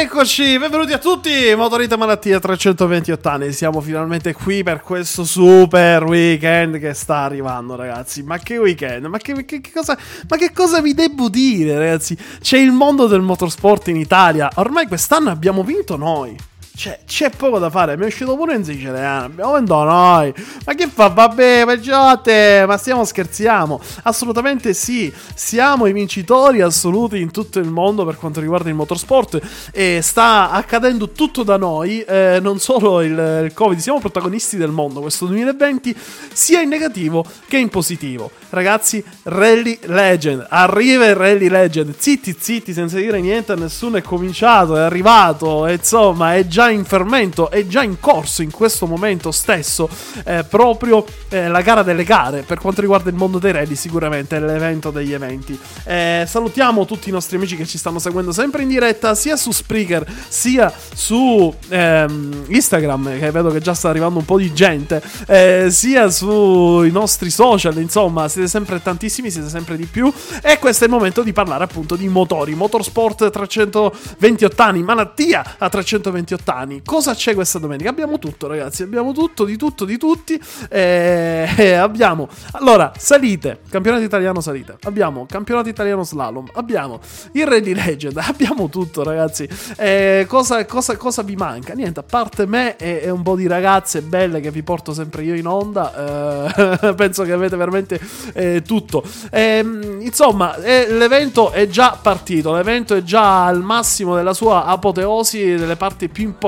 E rieccoci, benvenuti a tutti, Motorita Malattia 328 anni, siamo finalmente qui per questo super weekend che sta arrivando ragazzi, ma che weekend, ma che, che- che cosa, ma che cosa vi devo dire ragazzi, c'è il mondo del motorsport in Italia, ormai quest'anno abbiamo vinto noi. Cioè, c'è poco da fare. Mi è uscito pure in siciliano. Abbiamo vinto noi. Ma che fa? Vabbè, peggiote. Ma stiamo scherziamo. Assolutamente sì. Siamo i vincitori assoluti in tutto il mondo per quanto riguarda il motorsport. E sta accadendo tutto da noi. eh, non solo il, il Covid. Siamo protagonisti del mondo questo 2020, sia in negativo che in positivo. Ragazzi, Rally Legend. Arriva il Rally Legend. Zitti, zitti, senza dire niente a nessuno. È cominciato, è arrivato. insomma, è già in fermento, è già in corso in questo momento stesso. eh, proprio eh, la gara delle gare. Per quanto riguarda il mondo dei rally, sicuramente è l'evento degli eventi. Eh, salutiamo tutti i nostri amici che ci stanno seguendo sempre in diretta, sia su Spreaker, sia su ehm, Instagram, che vedo che già sta arrivando un po' di gente, eh, sia sui nostri social. Insomma, siete sempre tantissimi, siete sempre di più. E questo è il momento di parlare appunto di motori. Motorsport 328 anni, malattia a 328 anni. Cosa c'è questa domenica? Abbiamo tutto, ragazzi. Abbiamo tutto, di tutto, di tutti. Eh, eh, abbiamo allora salite, campionato italiano salite. Abbiamo campionato italiano slalom. Abbiamo il Rally Legend. Abbiamo tutto, ragazzi. Eh, cosa, cosa- cosa vi manca? Niente, a parte me e, e un po' di ragazze belle che vi porto sempre io in onda. eh, penso che avete veramente eh, tutto. Ehm, insomma, l'evento è già partito. L'evento è già al massimo della sua apoteosi, delle parti più importanti,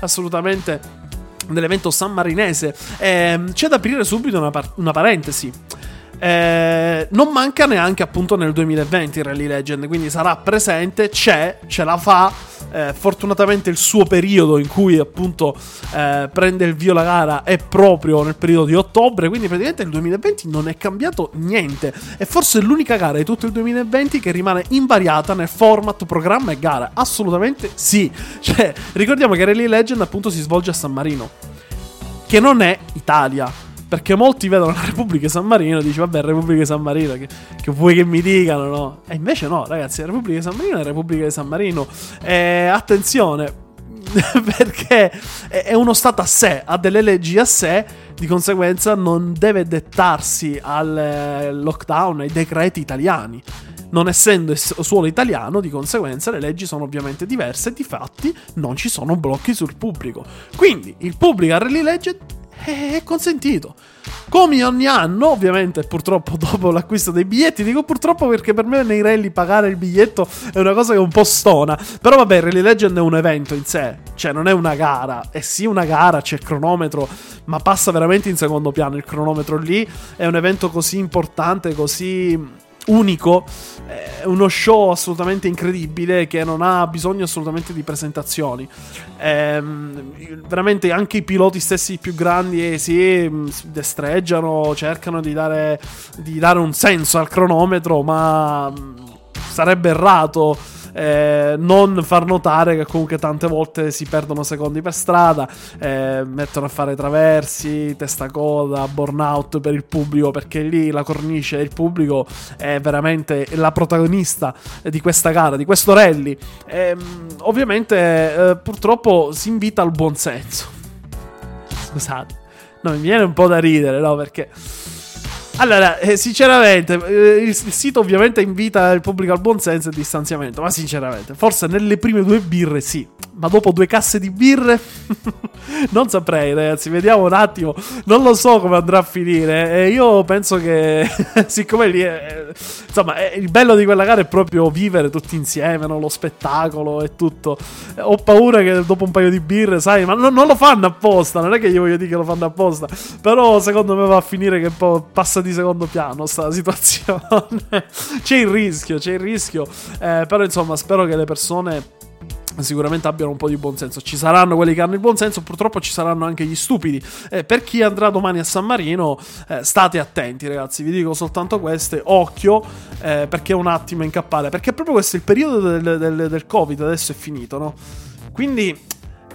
assolutamente dell'evento sammarinese. Ehm, c'è da aprire subito una, par- una parentesi. Eh, non manca neanche appunto nel 2020 Rally Legend, quindi sarà presente, c'è, ce la fa. Eh, fortunatamente il suo periodo in cui appunto eh, prende il via la gara è proprio nel periodo di ottobre, quindi praticamente il 2020 non è cambiato niente. È forse l'unica gara di tutto il 2020 che rimane invariata nel format, programma e gara. Assolutamente sì. Cioè, ricordiamo che Rally Legend appunto si svolge a San Marino che non è Italia. Perché molti vedono la Repubblica di San Marino e dici, vabbè, Repubblica di San Marino, che, che vuoi che mi dicano, no? E invece no, ragazzi, la Repubblica di San Marino è la Repubblica di San Marino. E attenzione, perché è uno stato a sé, ha delle leggi a sé, di conseguenza non deve dettarsi al eh, lockdown, ai decreti italiani. Non essendo es- suolo italiano, di conseguenza le leggi sono ovviamente diverse e di fatti non ci sono blocchi sul pubblico. Quindi il pubblico a Rally Legend è consentito. Come ogni anno, ovviamente, purtroppo dopo l'acquisto dei biglietti, dico purtroppo perché per me nei rally pagare il biglietto è una cosa che un po' stona. Però vabbè, Rally Legend è un evento in sé, cioè non è una gara. È sì una gara, c'è il cronometro, ma passa veramente in secondo piano il cronometro lì. È un evento così importante, così unico, è uno show assolutamente incredibile che non ha bisogno assolutamente di presentazioni. Ehm, veramente anche i piloti stessi più grandi eh, si mm, destreggiano, cercano di dare, di dare un senso al cronometro, ma mm, sarebbe errato. Eh, non far notare che comunque tante volte si perdono secondi per strada, eh, mettono a fare traversi, testa coda, burnout per il pubblico, perché lì la cornice e il pubblico è veramente la protagonista di questa gara, di questo rally. Ehm, ovviamente, eh, purtroppo si invita al buonsenso. Scusate, no, mi viene un po' da ridere, no? Perché. Allora, eh, sinceramente, eh, il, il sito ovviamente invita il pubblico al buonsenso e distanziamento, ma sinceramente, forse nelle prime due birre sì. ma dopo due casse di birre? non saprei, ragazzi. Vediamo un attimo. Non lo so come andrà a finire. E io penso che, siccome lì è, insomma, è, il bello di quella gara è proprio vivere tutti insieme, no? lo spettacolo e tutto. Ho paura che dopo un paio di birre, sai, ma no, non lo fanno apposta. Non è che io voglio dire che lo fanno apposta. Però secondo me va a finire che passa di secondo piano sta situazione. c'è il rischio, c'è il rischio. Eh, però insomma, spero che le persone sicuramente abbiano un po' di buonsenso. Ci saranno quelli che hanno il buonsenso, purtroppo ci saranno anche gli stupidi. Eh, per chi andrà domani a San Marino, eh, state attenti, ragazzi. Vi dico soltanto queste: occhio, eh, perché un attimo incappare. Perché proprio questo è il periodo del, del, del Covid, adesso è finito, no? Quindi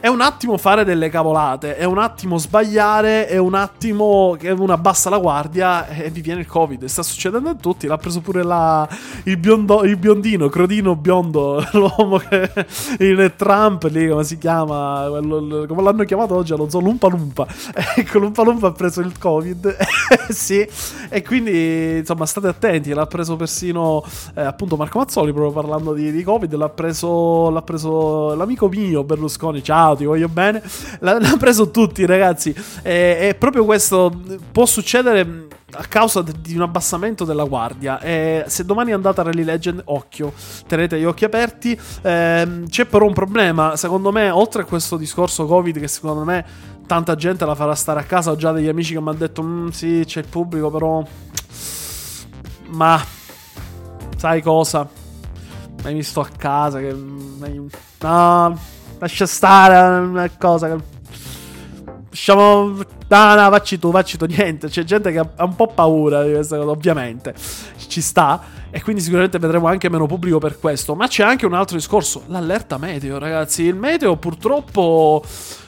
è un attimo fare delle cavolate, è un attimo sbagliare, è un attimo che uno abbassa la guardia e vi viene il covid. Sta succedendo a tutti, l'ha preso pure la, il, biondo, il biondino, Crodino biondo, l'uomo che il Trump lì, come si chiama, come l'hanno chiamato oggi, lo so, Lumpa Lumpa. Ecco, Lumpa Lumpa ha preso il covid, sì, e quindi insomma state attenti, l'ha preso persino eh, appunto Marco Mazzoli, proprio parlando di, di covid, l'ha preso, l'ha preso l'amico mio Berlusconi, ciao ciao, ti voglio bene. L'hanno preso tutti, ragazzi. E, e, proprio questo può succedere a causa di un abbassamento della guardia. E se domani andate a Rally Legend, occhio, tenete gli occhi aperti. Eh, c'è però un problema, secondo me, oltre a questo discorso Covid, che secondo me tanta gente la farà stare a casa. Ho già degli amici che mi hanno detto: mm, Sì, c'è il pubblico, però. Ma sai cosa? Mi sto a casa. Che. No Lascia stare una cosa. Lasciamo... No, no, facci tu, facci tu, niente. C'è gente che ha un po' paura di questa cosa, ovviamente. Ci sta. E quindi sicuramente vedremo anche meno pubblico per questo. Ma c'è anche un altro discorso. L'allerta meteo, ragazzi. Il meteo purtroppo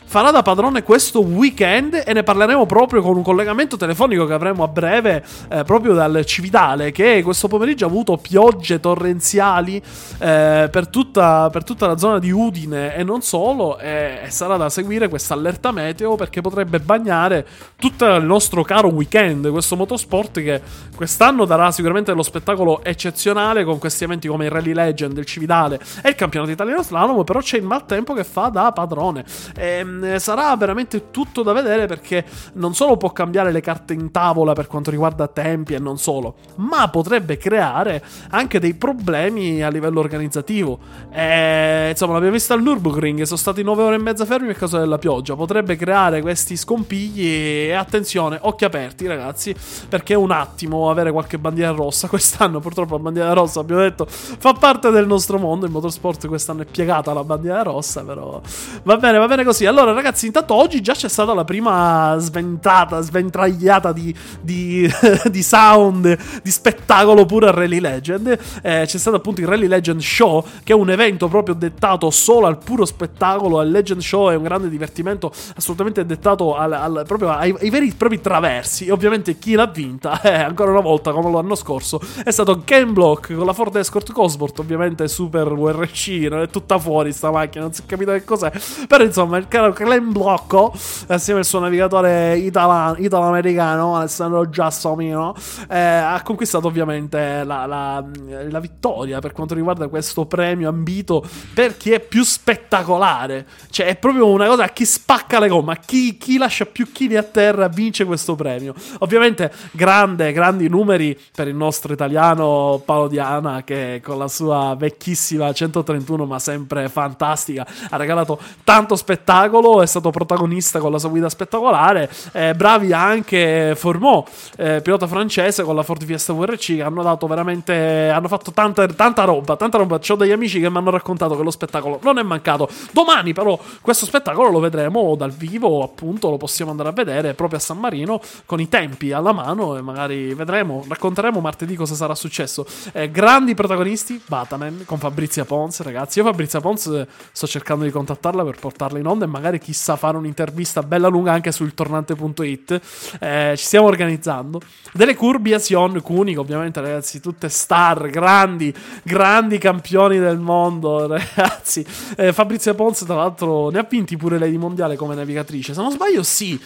farà da padrone questo weekend e ne parleremo proprio con un collegamento telefonico che avremo a breve eh, proprio dal Cividale che questo pomeriggio ha avuto piogge torrenziali eh, per, tutta, per, tutta, la zona di Udine e non solo e, e sarà da seguire questa allerta meteo perché potrebbe bagnare tutto il nostro caro weekend questo motorsport che quest'anno darà sicuramente dello spettacolo eccezionale con questi eventi come il Rally Legend, il Cividale e il campionato italiano slalom però c'è il maltempo che fa da padrone. Ehm, eh, sarà veramente tutto da vedere perché non solo può cambiare le carte in tavola per quanto riguarda tempi e non solo, ma potrebbe creare anche dei problemi a livello organizzativo. E, eh, insomma, l'abbiamo visto al Nürburgring, sono stati 9 ore e mezza fermi a causa della pioggia. Potrebbe creare questi scompigli e attenzione, occhi aperti ragazzi, perché un attimo avere qualche bandiera rossa, quest'anno purtroppo la bandiera rossa abbiamo detto fa parte del nostro mondo, il motorsport quest'anno è piegata la bandiera rossa, però va bene, va bene così. Allora allora, ragazzi, intanto oggi già c'è stata la prima sventata, sventragliata di, di, di sound, di spettacolo pure a Rally Legend. Eh, c'è stato appunto il Rally Legend Show, che è un evento proprio dettato solo al puro spettacolo. Il Legend Show è un grande divertimento, assolutamente dettato al, al, proprio ai, ai, veri e propri traversi. E ovviamente chi l'ha vinta, eh, ancora una volta, come l'anno scorso, è stato Ken Block con la Ford Escort Cosworth, ovviamente super WRC, non è tutta fuori sta macchina, non si è capito che cos'è. Però insomma, il caro Clem Blocco, assieme al suo navigatore italo- italo-americano Alessandro Giassomino, eh, ha conquistato ovviamente la, la, la, vittoria per quanto riguarda questo premio ambito per chi è più spettacolare. Cioè, è proprio una cosa a chi spacca le gomme, a chi, chi lascia più chili a terra vince questo premio. Ovviamente, grande, grandi numeri per il nostro italiano Paolo Diana, che con la sua vecchissima 131, ma sempre fantastica, ha regalato tanto spettacolo solo, è stato protagonista con la sua guida spettacolare. Eh, bravi anche Formò, eh, pilota francese con la Ford Fiesta VRC, che hanno dato veramente. hanno fatto tanta, tanta roba, tanta roba. Ho degli amici che mi hanno raccontato che lo spettacolo non è mancato. Domani, però, questo spettacolo lo vedremo dal vivo, appunto, lo possiamo andare a vedere proprio a San Marino con i tempi alla mano e magari vedremo, racconteremo martedì cosa sarà successo. Eh, grandi protagonisti, Bataman con Fabrizia Pons, ragazzi. Io Fabrizia Pons sto cercando di contattarla per portarla in onda e magari chissà fare un'intervista bella lunga anche sul tornante.it. Eh, ci stiamo organizzando. Delle curbi a Sion Kunik, ovviamente, ragazzi, tutte star, grandi, grandi campioni del mondo, ragazzi. Eh, Fabrizio Ponce, tra l'altro, ne ha vinti pure lei di mondiale come navigatrice. Se non sbaglio, sì.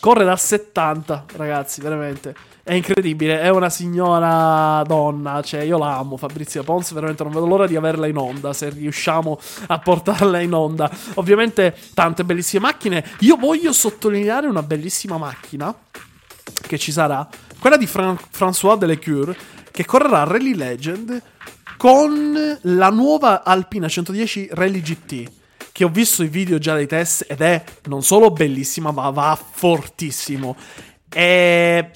Corre da 70, ragazzi, veramente. È incredibile, è una signora donna, cioè io la amo Fabrizia Pons, veramente non vedo l'ora di averla in onda, se riusciamo a portarla in onda. Ovviamente tante bellissime macchine. Io voglio sottolineare una bellissima macchina che ci sarà, quella di Fran- François Delecure, che correrà a Rally Legend con la nuova Alpina 110 Rally GT che ho visto i video già dei test ed è non solo bellissima, ma va fortissimo. E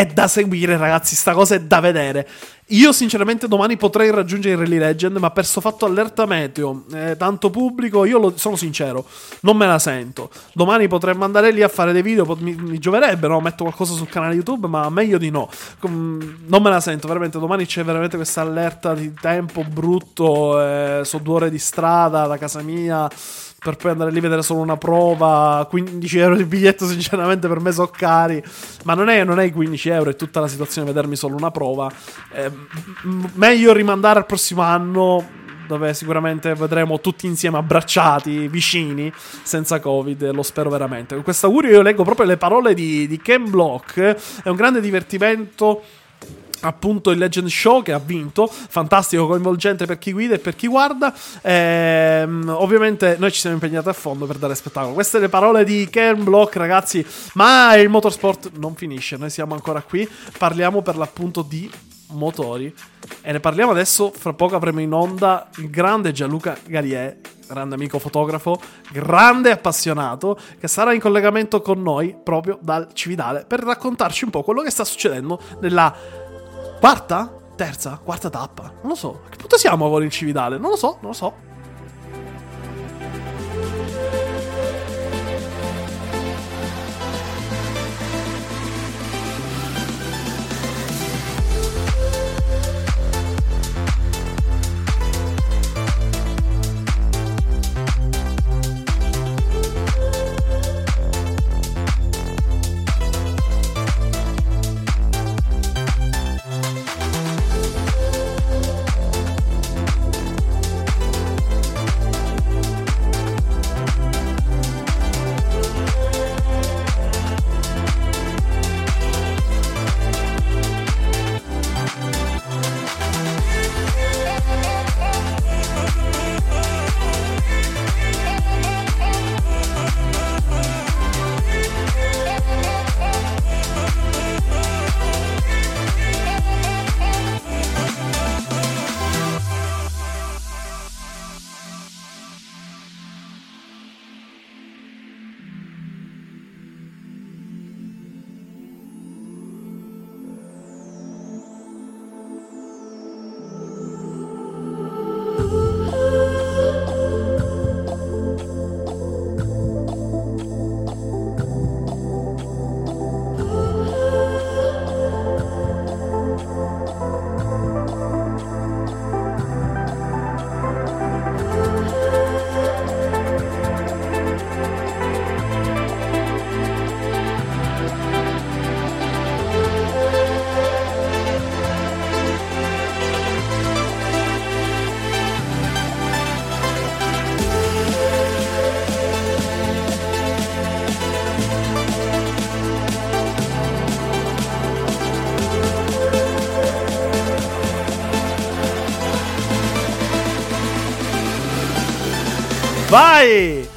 è da seguire, ragazzi. Sta cosa è da vedere. Io, sinceramente, domani potrei raggiungere il Rally Legend, ma per sto fatto allerta meteo, eh, tanto pubblico, io lo, sono sincero, non me la sento. Domani potremmo andare lì a fare dei video, mi, mi gioverebbe, no? Metto qualcosa sul canale YouTube, ma meglio di no. Com- non me la sento, veramente. Domani c'è veramente questa allerta di tempo brutto, eh, so due ore di strada da casa mia per poi andare lì a vedere solo una prova. 15 euro di biglietto, sinceramente, per me sono cari. Ma non è, non è i 15 euro, è tutta la situazione vedermi solo una prova. Eh, meglio rimandare al prossimo anno. Dove sicuramente vedremo tutti insieme abbracciati, vicini, senza Covid. Lo spero veramente. Con questo augurio io leggo proprio le parole di, di Ken Block. È un grande divertimento appunto il Legend Show che ha vinto, fantastico, coinvolgente per chi guida e per chi guarda. Ehm, ovviamente noi ci siamo impegnati a fondo per dare spettacolo. Queste le parole di Ken Block, ragazzi, ma il motorsport non finisce, noi siamo ancora qui, parliamo per l'appunto di motori e ne parliamo adesso, fra poco avremo in onda il grande Gianluca Gallier, grande amico fotografo, grande appassionato, che sarà in collegamento con noi proprio dal Cividale per raccontarci un po' quello che sta succedendo nella Quarta? Terza? Quarta tappa? Non lo so. A che punto siamo con il Cividale? Non lo so, non lo so. Vai!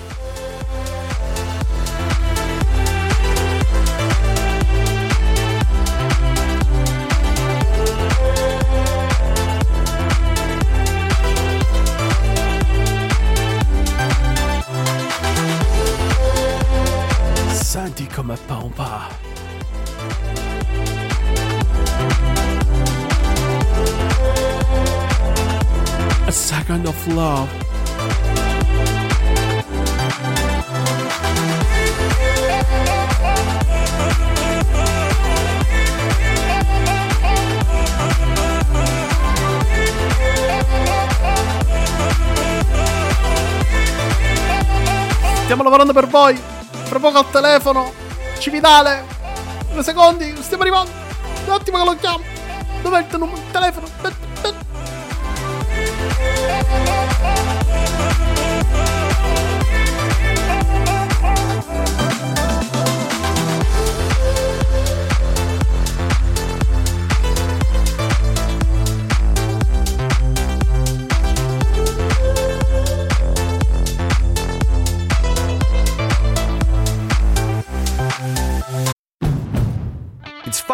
Senti come pompa. A second of love. Lavorando per voi. Fra poco al telefono. Cividale. Due secondi. Stiamo arrivando. Un attimo che lo chiamo. Dov'è il numero? Il telefono?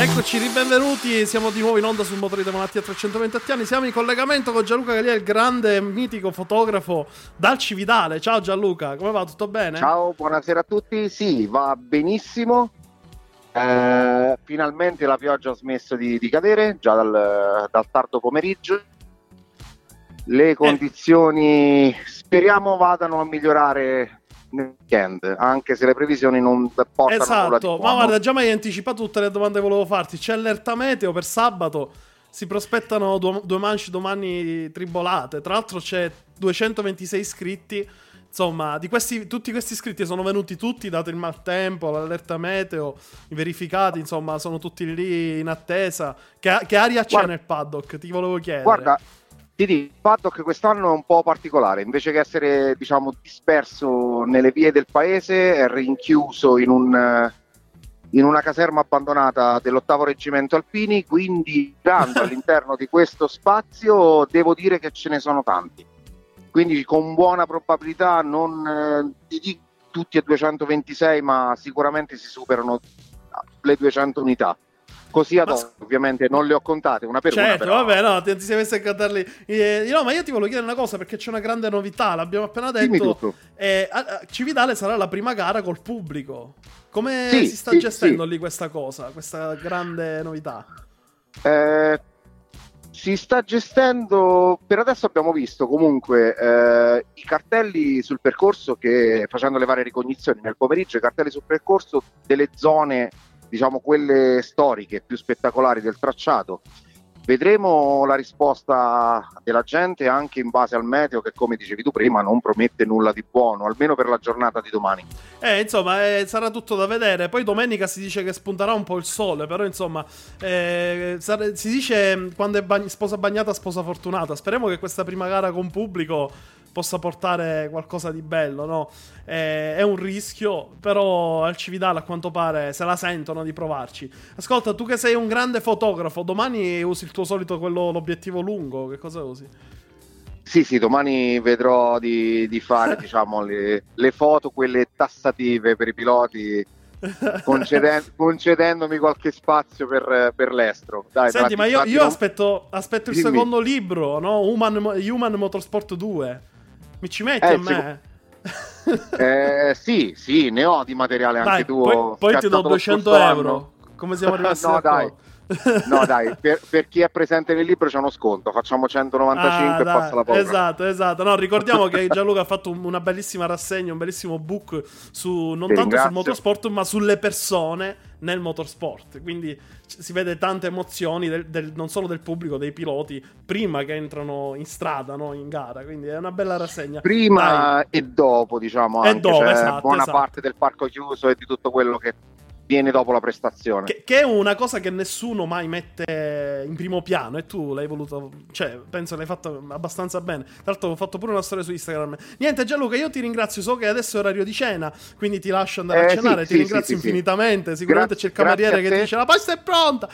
Eccoci, benvenuti, siamo di nuovo in onda sul motore di malattia 320 anni, siamo in collegamento con Gianluca Galia, il grande mitico fotografo dal Cividale. Ciao Gianluca, come va? Tutto bene? Ciao, buonasera a tutti, sì, va benissimo. Eh, finalmente la pioggia ha smesso di, di cadere, già dal, dal, tardo pomeriggio. Le condizioni speriamo vadano a migliorare nel weekend, anche se le previsioni non portano esatto, ma guarda, già mi hai anticipato tutte le domande che volevo farti. C'è allerta meteo per sabato. Si prospettano due, due manche domani tribolate. Tra l'altro c'è 226 iscritti. Insomma, di questi, tutti questi iscritti sono venuti tutti, dato il maltempo, l'allerta meteo, i verificati, insomma, sono tutti lì in attesa. Che, che aria c'è guarda, nel paddock? Ti volevo chiedere. Guarda, ti dico, paddock quest'anno è un po' particolare, invece che essere diciamo, disperso nelle vie del paese, è rinchiuso in, un, in una caserma abbandonata dell'ottavo reggimento alpini, quindi entrando all'interno di questo spazio devo dire che ce ne sono tanti. Quindi con buona probabilità non eh, ti dico tutti e 226, ma sicuramente si superano le 200 unità. Così ad hoc, ovviamente non le ho contate una per certo, una. Certo, vabbè, no, ti, sei messo a contarli. Eh, no, ma io ti volevo chiedere una cosa perché c'è una grande novità. L'abbiamo appena detto. Eh, Cividale sarà la prima gara col pubblico. Come sì, si sta sì, gestendo sì. lì questa cosa, questa grande novità? Eh, si sta gestendo. Per adesso abbiamo visto comunque eh, i cartelli sul percorso che facendo le varie ricognizioni nel pomeriggio, i cartelli sul percorso delle zone diciamo quelle storiche più spettacolari del tracciato. Vedremo la risposta della gente anche in base al meteo che come dicevi tu prima non promette nulla di buono, almeno per la giornata di domani. Eh, insomma, eh, sarà tutto da vedere. Poi domenica si dice che spunterà un po' il sole, però insomma, eh, si dice quando è bag- sposa bagnata, sposa fortunata. Speriamo che questa prima gara con pubblico possa portare qualcosa di bello, no? Eh, è un rischio, però al Cividale a quanto pare se la sentono di provarci. Ascolta, tu che sei un grande fotografo, domani usi il tuo solito quello, l'obiettivo lungo, che cosa usi? Sì, sì, domani vedrò di, di fare diciamo, le, le, foto, quelle tassative per i piloti, conceden- concedendomi qualche spazio per, per l'estro. Dai, Senti, ma io, io non... aspetto, aspetto, il Dimmi. secondo libro, no? Human, Human Motorsport 2. Mi ci metti eh, a me? eh, sì, sì, ne ho di materiale dai, anche tu. Poi, poi ti do 200 euro. Come siamo arrivati no, dai. No, dai, per, per, chi è presente nel libro c'è uno sconto. Facciamo 195 ah, e passa la paura. Esatto, esatto. No, ricordiamo che Gianluca ha fatto una bellissima rassegna, un bellissimo book su non Ti tanto ringrazio. sul motorsport, ma sulle persone nel motorsport. Quindi si vede tante emozioni del, del, non solo del pubblico, dei piloti, prima che entrano in strada, no? in gara. Quindi è una bella rassegna. Prima Dai. e dopo, diciamo. E dopo, esatto, buona esatto. parte del parco chiuso e di tutto quello che viene dopo la prestazione. Che, che, è una cosa che nessuno mai mette in primo piano e tu l'hai voluto, cioè, penso l'hai fatto abbastanza bene. Tra l'altro ho fatto pure una storia su Instagram. Niente Gianluca, io ti ringrazio, so che adesso è orario di cena, quindi ti lascio andare eh, a cenare, sì, ti sì, ringrazio sì, infinitamente. Sicuramente Gra- c'è il cameriere che dice la pasta è pronta.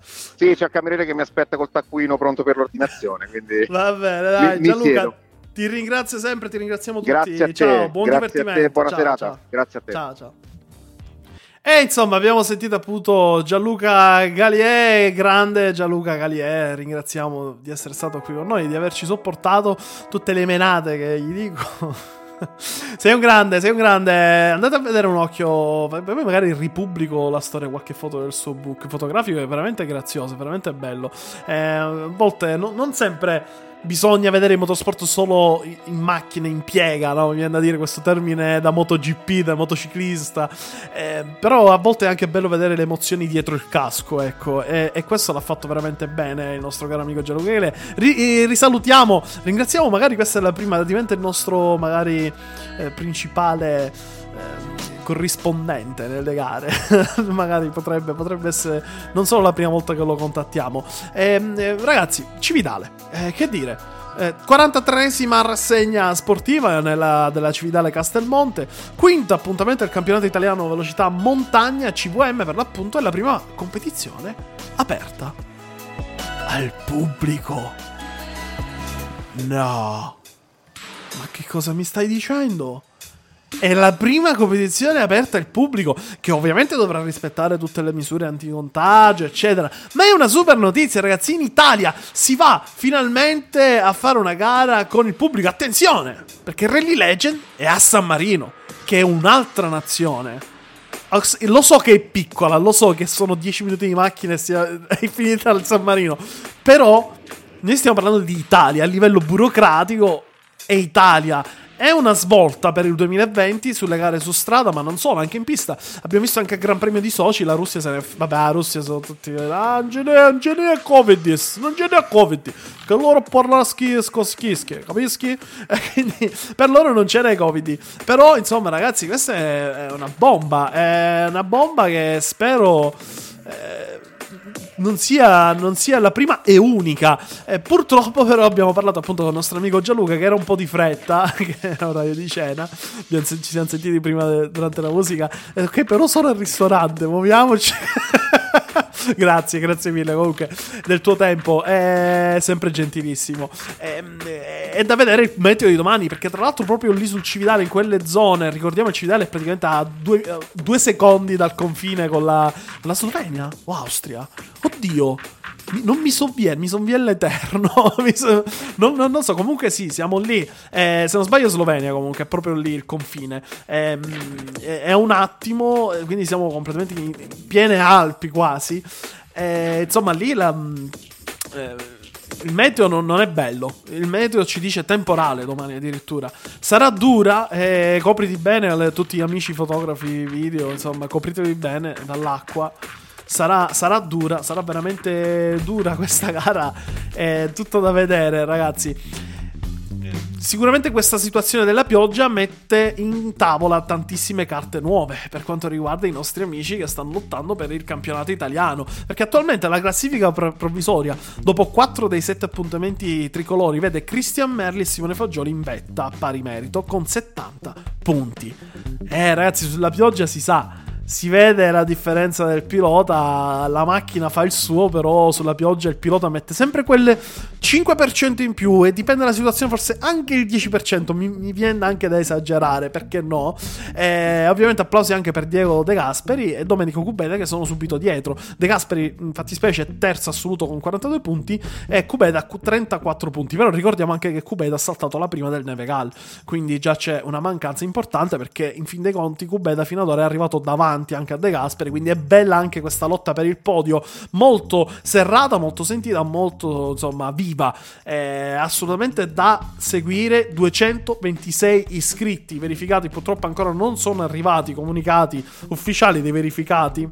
sì, c'è il cameriere che mi aspetta col taccuino pronto per l'ordinazione, quindi Va bene, dai, mi, Gianluca. Mi ti ringrazio sempre, ti ringraziamo tutti. Grazie a te, ciao, buon grazie divertimento. Te, buona ciao, serata. Ciao. Grazie a te. Ciao, ciao. E insomma, abbiamo sentito appunto Gianluca Gallier, grande Gianluca Gallier. Ringraziamo di essere stato qui con noi, di averci sopportato tutte le menate che gli dico. sei un grande, sei un grande. Andate a vedere un occhio. Poi magari ripubblico la storia, qualche foto del suo book fotografico. È veramente grazioso, è veramente bello. Eh, a volte no, non sempre bisogna vedere il motorsport solo in macchine, in piega, no? Mi viene da dire questo termine da MotoGP, da motociclista. Eh, però a volte è anche bello vedere le emozioni dietro il casco, ecco. E, e questo l'ha fatto veramente bene il nostro caro amico Gianluca Ri- eh, risalutiamo, ringraziamo, magari questa è la prima, diventa il nostro magari eh, principale... Eh, corrispondente nelle gare. Magari potrebbe, potrebbe, essere non solo la prima volta che lo contattiamo. Eh, eh, ragazzi, Cividale, eh, che dire? Eh, 43esima rassegna sportiva nella, della Cividale Castelmonte. Quinto appuntamento del campionato italiano velocità montagna CVM per l'appunto è la prima competizione aperta al pubblico. No. Ma che cosa mi stai dicendo? È la prima competizione aperta al pubblico, che ovviamente dovrà rispettare tutte le misure anticontagio, eccetera. Ma è una super notizia, ragazzi. In Italia si va finalmente a fare una gara con il pubblico. Attenzione, perché Rally Legend è a San Marino, che è un'altra nazione. Lo so che è piccola, lo so che sono 10 minuti di macchina e è finita al San Marino. Però noi stiamo parlando di Italia a livello burocratico. È Italia è una svolta per il 2020 sulle gare su strada, ma non solo, anche in pista. Abbiamo visto anche il Gran Premio di Sochi, la Russia se ne... Vabbè, la Russia sono tutti... Ah, non ce n'è, Covid, non ce n'è Covid. Che loro parlano schisco, schischi, capisci? quindi per loro non ce n'è Covid. Però, insomma, ragazzi, questa è una bomba. È una bomba che spero... Eh, non sia, non sia la prima e unica. Eh, purtroppo, però, abbiamo parlato appunto con il nostro amico Gianluca, che era un po' di fretta, che era orario di cena. Ci siamo sentiti prima durante la musica. Eh, ok, però sono al ristorante, muoviamoci. grazie, grazie mille comunque del tuo tempo, è sempre gentilissimo. È, è, da vedere il meteo di domani, perché tra l'altro proprio lì sul Cividale, in quelle zone, ricordiamo il Cividale è praticamente a due, uh, due secondi dal confine con la, la Slovenia o Austria. Oddio. Non mi sovviene, mi sovviene l'Eterno. so, non, non, non, so, comunque sì, siamo lì. Eh, se non sbaglio, Slovenia, comunque, è proprio lì il confine. Eh, è un attimo, quindi siamo completamente in piene Alpi quasi. Eh, insomma, lì la. Eh, il meteo non, non, è bello. Il meteo ci dice temporale domani addirittura. Sarà dura. Eh, copriti bene tutti gli amici fotografi video. Insomma, copritevi bene dall'acqua. Sarà, sarà dura, sarà veramente dura questa gara. È tutto da vedere, ragazzi sicuramente questa situazione della pioggia mette in tavola tantissime carte nuove per quanto riguarda i nostri amici che stanno lottando per il campionato italiano. Perché attualmente la classifica pr- provvisoria, dopo 4 dei 7 appuntamenti tricolori, vede Christian Merli e Simone Fagioli in vetta a pari merito con 70 punti. Eh ragazzi, sulla pioggia si sa si vede la differenza del pilota, la macchina fa il suo, però sulla pioggia il pilota mette sempre quel 5% in più e dipende dalla situazione forse anche il 10%, mi, mi viene anche da esagerare, perché no? Eh, ovviamente applausi anche per Diego De Gasperi e Domenico Cubeda che sono subito dietro. De Gasperi, infatti specie, è terzo assoluto con 42 punti e Cubeda 34 punti, però ricordiamo anche che Cubeda ha saltato la prima del Nevegal, quindi già c'è una mancanza importante perché in fin dei conti Cubeda fino ad ora è arrivato davanti davanti anche a De Gasperi, quindi è bella anche questa lotta per il podio, molto serrata, molto sentita, molto insomma viva, è assolutamente da seguire, 226 iscritti verificati, purtroppo ancora non sono arrivati comunicati ufficiali dei verificati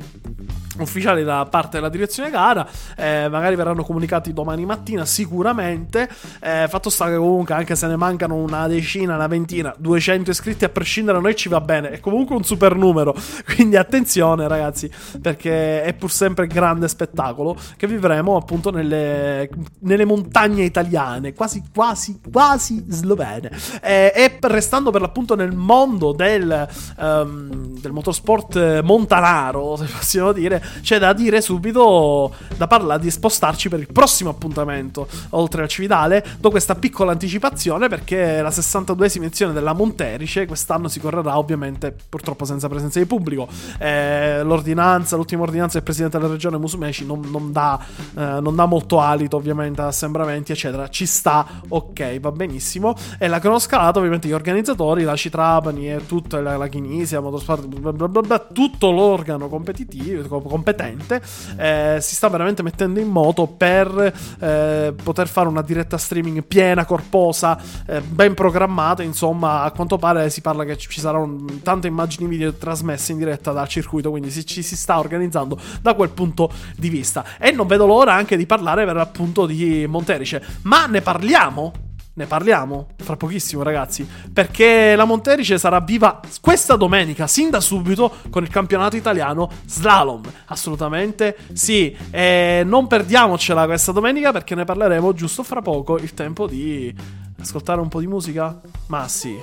ufficiali da parte della direzione gara eh, magari verranno comunicati domani mattina sicuramente. Eh, fatto sta che comunque anche se ne mancano una decina una ventina 200 iscritti a prescindere a noi ci va bene. È comunque un super numero. Quindi attenzione ragazzi, perché è pur sempre grande spettacolo che vivremo appunto nelle, nelle montagne italiane, quasi quasi quasi slovene. E, e restando per l'appunto nel mondo del, um, del motorsport montanaro, se possiamo dire, c'è da dire subito, da parlare di spostarci per il prossimo appuntamento, oltre al Cividale, do questa piccola anticipazione perché la 62esima edizione della Monterice quest'anno si correrà ovviamente purtroppo senza presenza di pubblico. Eh, l'ordinanza, l'ultima ordinanza del presidente della regione Musumeci non, non, dà, eh, non, dà, molto alito ovviamente ad assembramenti eccetera, ci sta, ok, va benissimo. E la cronoscalata ovviamente gli organizzatori, la Citrapani e tutta la, la Chinisia, Motorsport, bla bla bla tutto l'organo competitivo, competente eh, si sta veramente mettendo in moto per eh, poter fare una diretta streaming piena, corposa, eh, ben programmata, insomma a quanto pare si parla che ci saranno tante immagini video trasmesse in diretta dal circuito, quindi si, ci si sta organizzando da quel punto di vista. E non vedo l'ora anche di parlare per l'appunto di Monterice. Ma ne parliamo? Ne parliamo fra pochissimo, ragazzi. Perché la Monterice sarà viva questa domenica, sin da subito, con il campionato italiano slalom. Assolutamente sì. E non perdiamocela questa domenica perché ne parleremo giusto fra poco. Il tempo di ascoltare un po' di musica? Ma sì.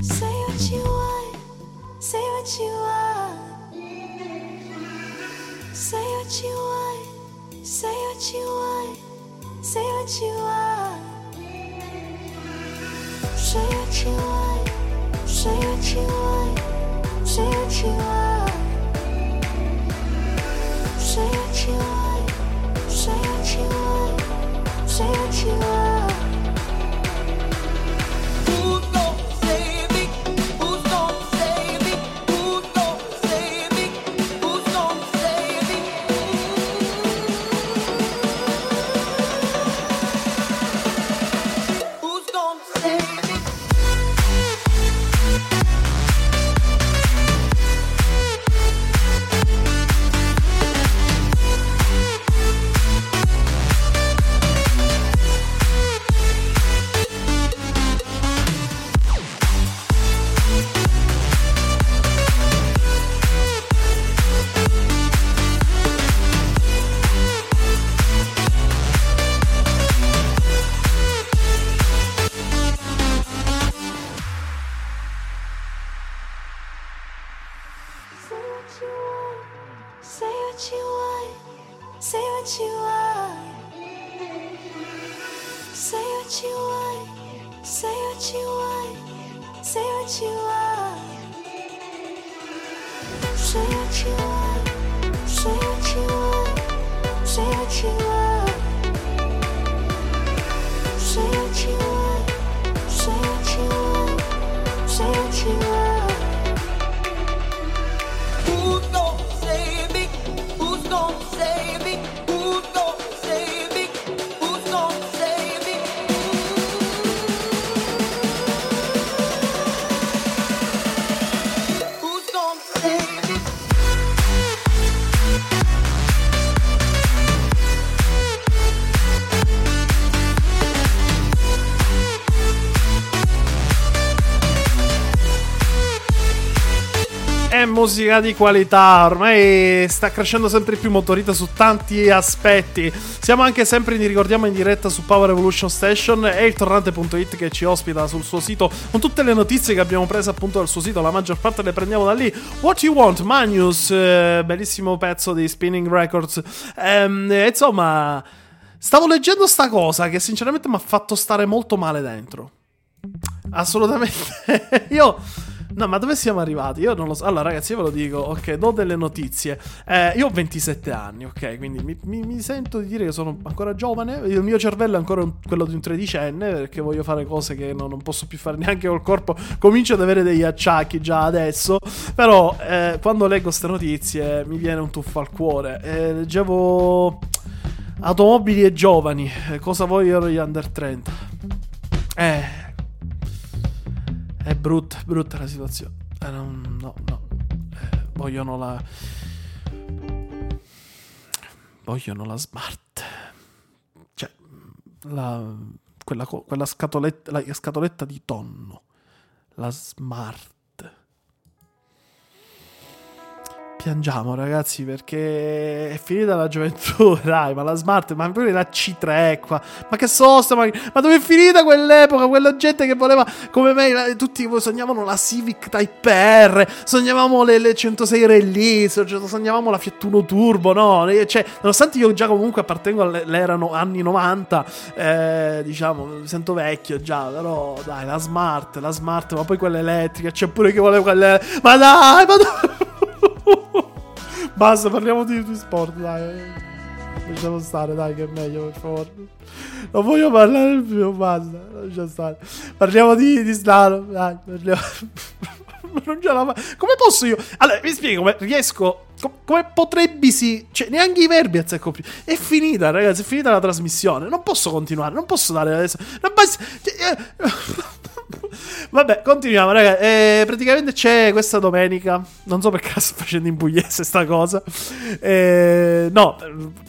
Say what you want. Say what you want. Say what you want. Say what you want. 谁青睐？谁青睐？谁青睐？谁青睐？谁青睐？谁青睐？谁青睐？Musica di qualità, ormai sta crescendo sempre più motorita su tanti aspetti. Siamo anche sempre, vi ricordiamo, in diretta su Power Evolution Station e il torrante.it che ci ospita sul suo sito con tutte le notizie che abbiamo preso appunto dal suo sito, la maggior parte le prendiamo da lì. What You Want, Magnus, eh, bellissimo pezzo di Spinning Records. Ehm, insomma, stavo leggendo sta cosa che sinceramente mi ha fatto stare molto male dentro. Assolutamente. Io. No, ma dove siamo arrivati? Io non lo so. Allora, ragazzi, io ve lo dico, ok, do delle notizie. Eh, io ho 27 anni, ok, quindi mi, mi- mi sento di dire che sono ancora giovane. Il mio cervello è ancora un- quello di un tredicenne, perché voglio fare cose che non, non posso più fare neanche col corpo. Comincio ad avere degli acciacchi già adesso. Però, eh, quando leggo queste notizie, mi viene un tuffo al cuore. Eh, leggevo automobili e giovani. Eh, cosa vogliono gli under 30? Eh. Brutta, brutta la situazione. Eh, non- no, no. Eh, vogliono la. Vogliono la smart. Cioè, la, quella, quella scatoletta, la scatoletta di tonno. La smart. Piangiamo ragazzi perché è finita la gioventù, dai, ma la smart, ma pure la C3 qua, ma che sosta, ma, ma dove è finita quell'epoca, quella gente che voleva, come me, tutti sognavano la Civic Type R, sognavamo le, le 106 release, sognavamo la Fiat Uno Turbo, no, cioè, nonostante io già comunque appartengo all'erano anni 90, eh, diciamo, mi sento vecchio già, però dai, la smart, la smart, ma poi quella elettrica, c'è pure chi vuole quelle, ma dai, ma dai! Basta, parliamo di, di sport, dai. Lasciamo stare, dai, che è meglio, per favore. Non voglio parlare più, basta. Lascia stare. Parliamo di, di slalom, dai. Parliamo... non ce la fa. Come posso io? Allora, mi spiego come riesco. com- come potrebbe si. Cioè, neanche i verbi azzecco più. È finita, ragazzi. È finita la trasmissione. Non posso continuare. Non posso dare adesso. Non basta. Eh, Vabbè, continuiamo, raga. Eh, praticamente c'è questa domenica. Non so la sto facendo in pugliese sta cosa. Eh, no,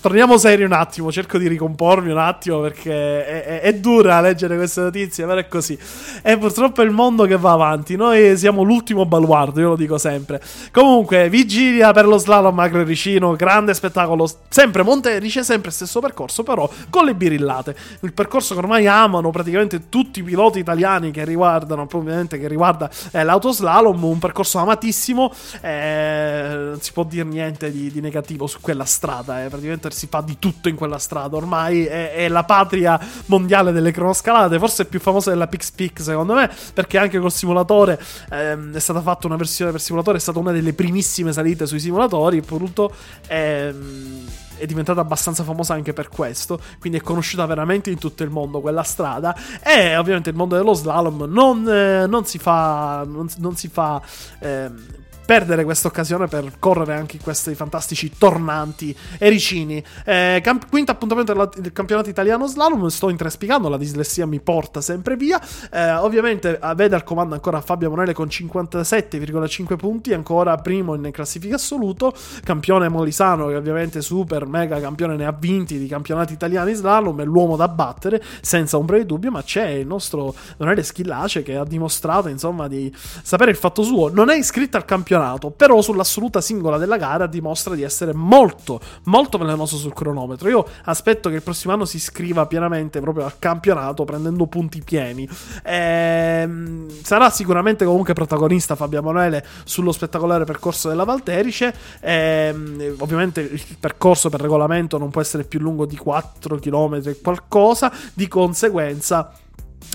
torniamo seri un attimo. Cerco di ricompormi un attimo perché è, è- è dura leggere queste notizie, però è così. E purtroppo è il mondo che va avanti. Noi siamo l'ultimo baluardo, io lo dico sempre. Comunque, vigilia per lo slalom a Ricino, grande spettacolo. Sempre Monte Erice, sempre stesso percorso, però con le birillate. Il percorso che ormai amano praticamente tutti i piloti italiani che riguardano, ovviamente che riguarda eh, l'autoslalom, un percorso amatissimo. eh, non si può dire niente di, di negativo su quella strada. eh, praticamente si fa di tutto in quella strada. Ormai è, è la patria mondiale delle cronoscalate, forse più famosa della Pix Peak secondo me, perché anche col simulatore ehm, è stata fatta una versione per simulatore, è stata una delle primissime salite sui simulatori, appunto. ehm, è diventata abbastanza famosa anche per questo, quindi è conosciuta veramente in tutto il mondo quella strada. E ovviamente il mondo dello slalom non, eh, non si fa non, non si fa ehm, perdere questa occasione per correre anche in questi fantastici tornanti ericini. Eh, camp- quinto appuntamento della- del campionato italiano slalom, sto intrespicando, la dislessia mi porta sempre via. Eh, ovviamente vede al comando ancora Fabio Monele con 57,5 punti, ancora primo in classifica assoluto. Campione Molisano, che ovviamente super mega campione ne ha vinti di campionati italiani slalom, è l'uomo da battere, senza ombra di dubbio, ma c'è il nostro Donele Schillace che ha dimostrato insomma di sapere il fatto suo. Non è iscritto al campionato, però sull'assoluta singola della gara dimostra di essere molto, molto velenoso sul cronometro. Io aspetto che il prossimo anno si iscriva pienamente proprio al campionato prendendo punti pieni. Ehm, sarà sicuramente comunque protagonista Fabio Emanuele sullo spettacolare percorso della Valterice. Ehm, ovviamente il percorso per regolamento non può essere più lungo di 4 km e qualcosa, di conseguenza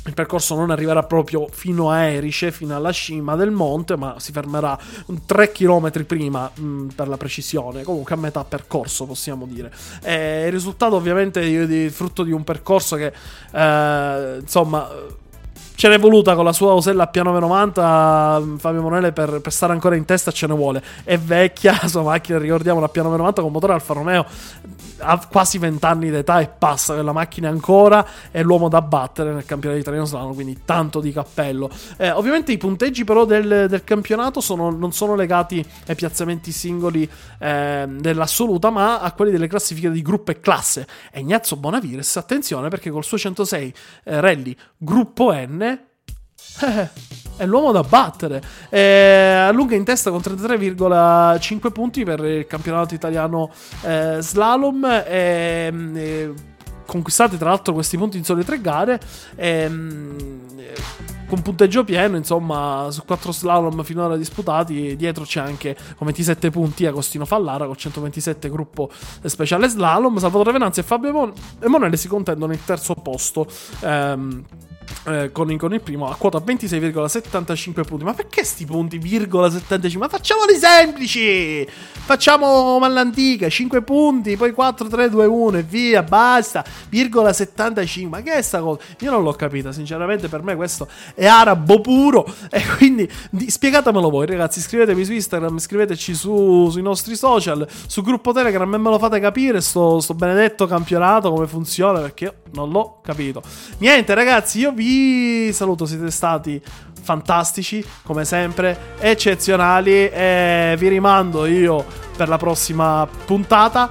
il percorso non arriverà proprio fino a Erice, fino alla cima del monte, ma si fermerà 3 km prima, mh, per la precisione, comunque a metà percorso possiamo dire. E il risultato ovviamente è frutto di un percorso che, eh, insomma... Ce n'è voluta con la sua Osella a piano 90 Fabio Emanuele per, per stare ancora in testa ce ne vuole. È vecchia, la sua macchina, ricordiamo, la piano 90 con motore Alfa Romeo ha quasi 20 anni d'età e passa quella macchina ancora è l'uomo da battere nel campionato italiano slalom quindi tanto di cappello Eh, ovviamente i punteggi però del, del campionato sono- non sono legati ai piazzamenti singoli eh, dell'assoluta ma a quelli delle classifiche di gruppo e classe e Ignazio Bonavides attenzione perché col suo 106 eh, rally gruppo N eh, è l'uomo da battere. Eh, allunga in testa con 33,5 punti per il campionato italiano eh, slalom. ehm, eh, conquistati tra l'altro questi punti in sole tre gare. ehm, eh, con punteggio pieno, insomma, su 4 slalom finora disputati. Dietro c'è anche con 27 punti Agostino Fallara con 127 gruppo speciale slalom. Salvatore Venanzi e Fabio Emanuele si contendono il terzo posto. ehm, eh, con, con il primo a quota 26,75 punti. Ma perché sti punti, virgola 75? Ma facciamoli semplici! Facciamo all'antica, 5 punti, poi 4, 3, 2, 1 e via, basta. Virgola 75. Ma che è sta cosa? Io non l'ho capita, sinceramente per me questo è arabo puro. E quindi di- spiegatemelo voi, ragazzi. Scrivetemi su Instagram, scriveteci su- sui nostri social, sul gruppo Telegram e me lo fate capire sto, sto benedetto campionato come funziona perché io non l'ho capito. Niente, ragazzi, io vi saluto, siete stati fantastici, come sempre, eccezionali e vi rimando io per la prossima puntata.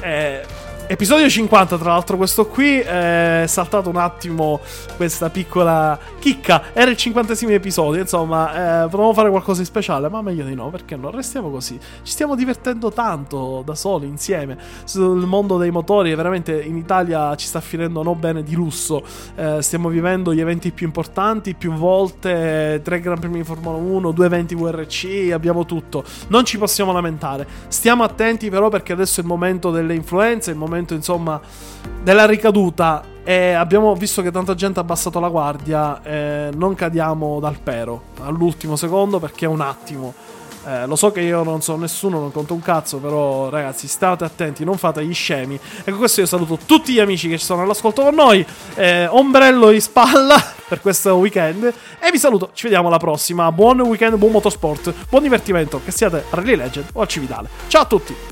Eh, Episodio 50, tra l'altro, questo qui è saltato un attimo questa piccola chicca. Era il cinquantesimo episodio, insomma, eh, potevamo fare qualcosa di speciale, ma meglio di no, perché non restiamo così. Ci stiamo divertendo tanto da soli, insieme, sul mondo dei motori. Veramente in Italia ci sta finendo no bene di lusso. Eh, stiamo vivendo gli eventi più importanti più volte, tre Gran Premi di Formula 1, due eventi VRC, abbiamo tutto. Non ci possiamo lamentare. Stiamo attenti però perché adesso è il momento delle influenze, il momento insomma della ricaduta e abbiamo visto che tanta gente ha abbassato la guardia, eh, non cadiamo dal pero all'ultimo secondo perché è un attimo. Eh, lo so che io non so nessuno, non conto un cazzo, però ragazzi state attenti, non fate gli scemi. E con questo io saluto tutti gli amici che sono all'ascolto con noi, eh, ombrello in spalla per questo weekend e vi saluto, ci vediamo alla prossima. Buon weekend, buon motorsport, buon divertimento, che siate a Rally Legend o al Cividale. Ciao a tutti!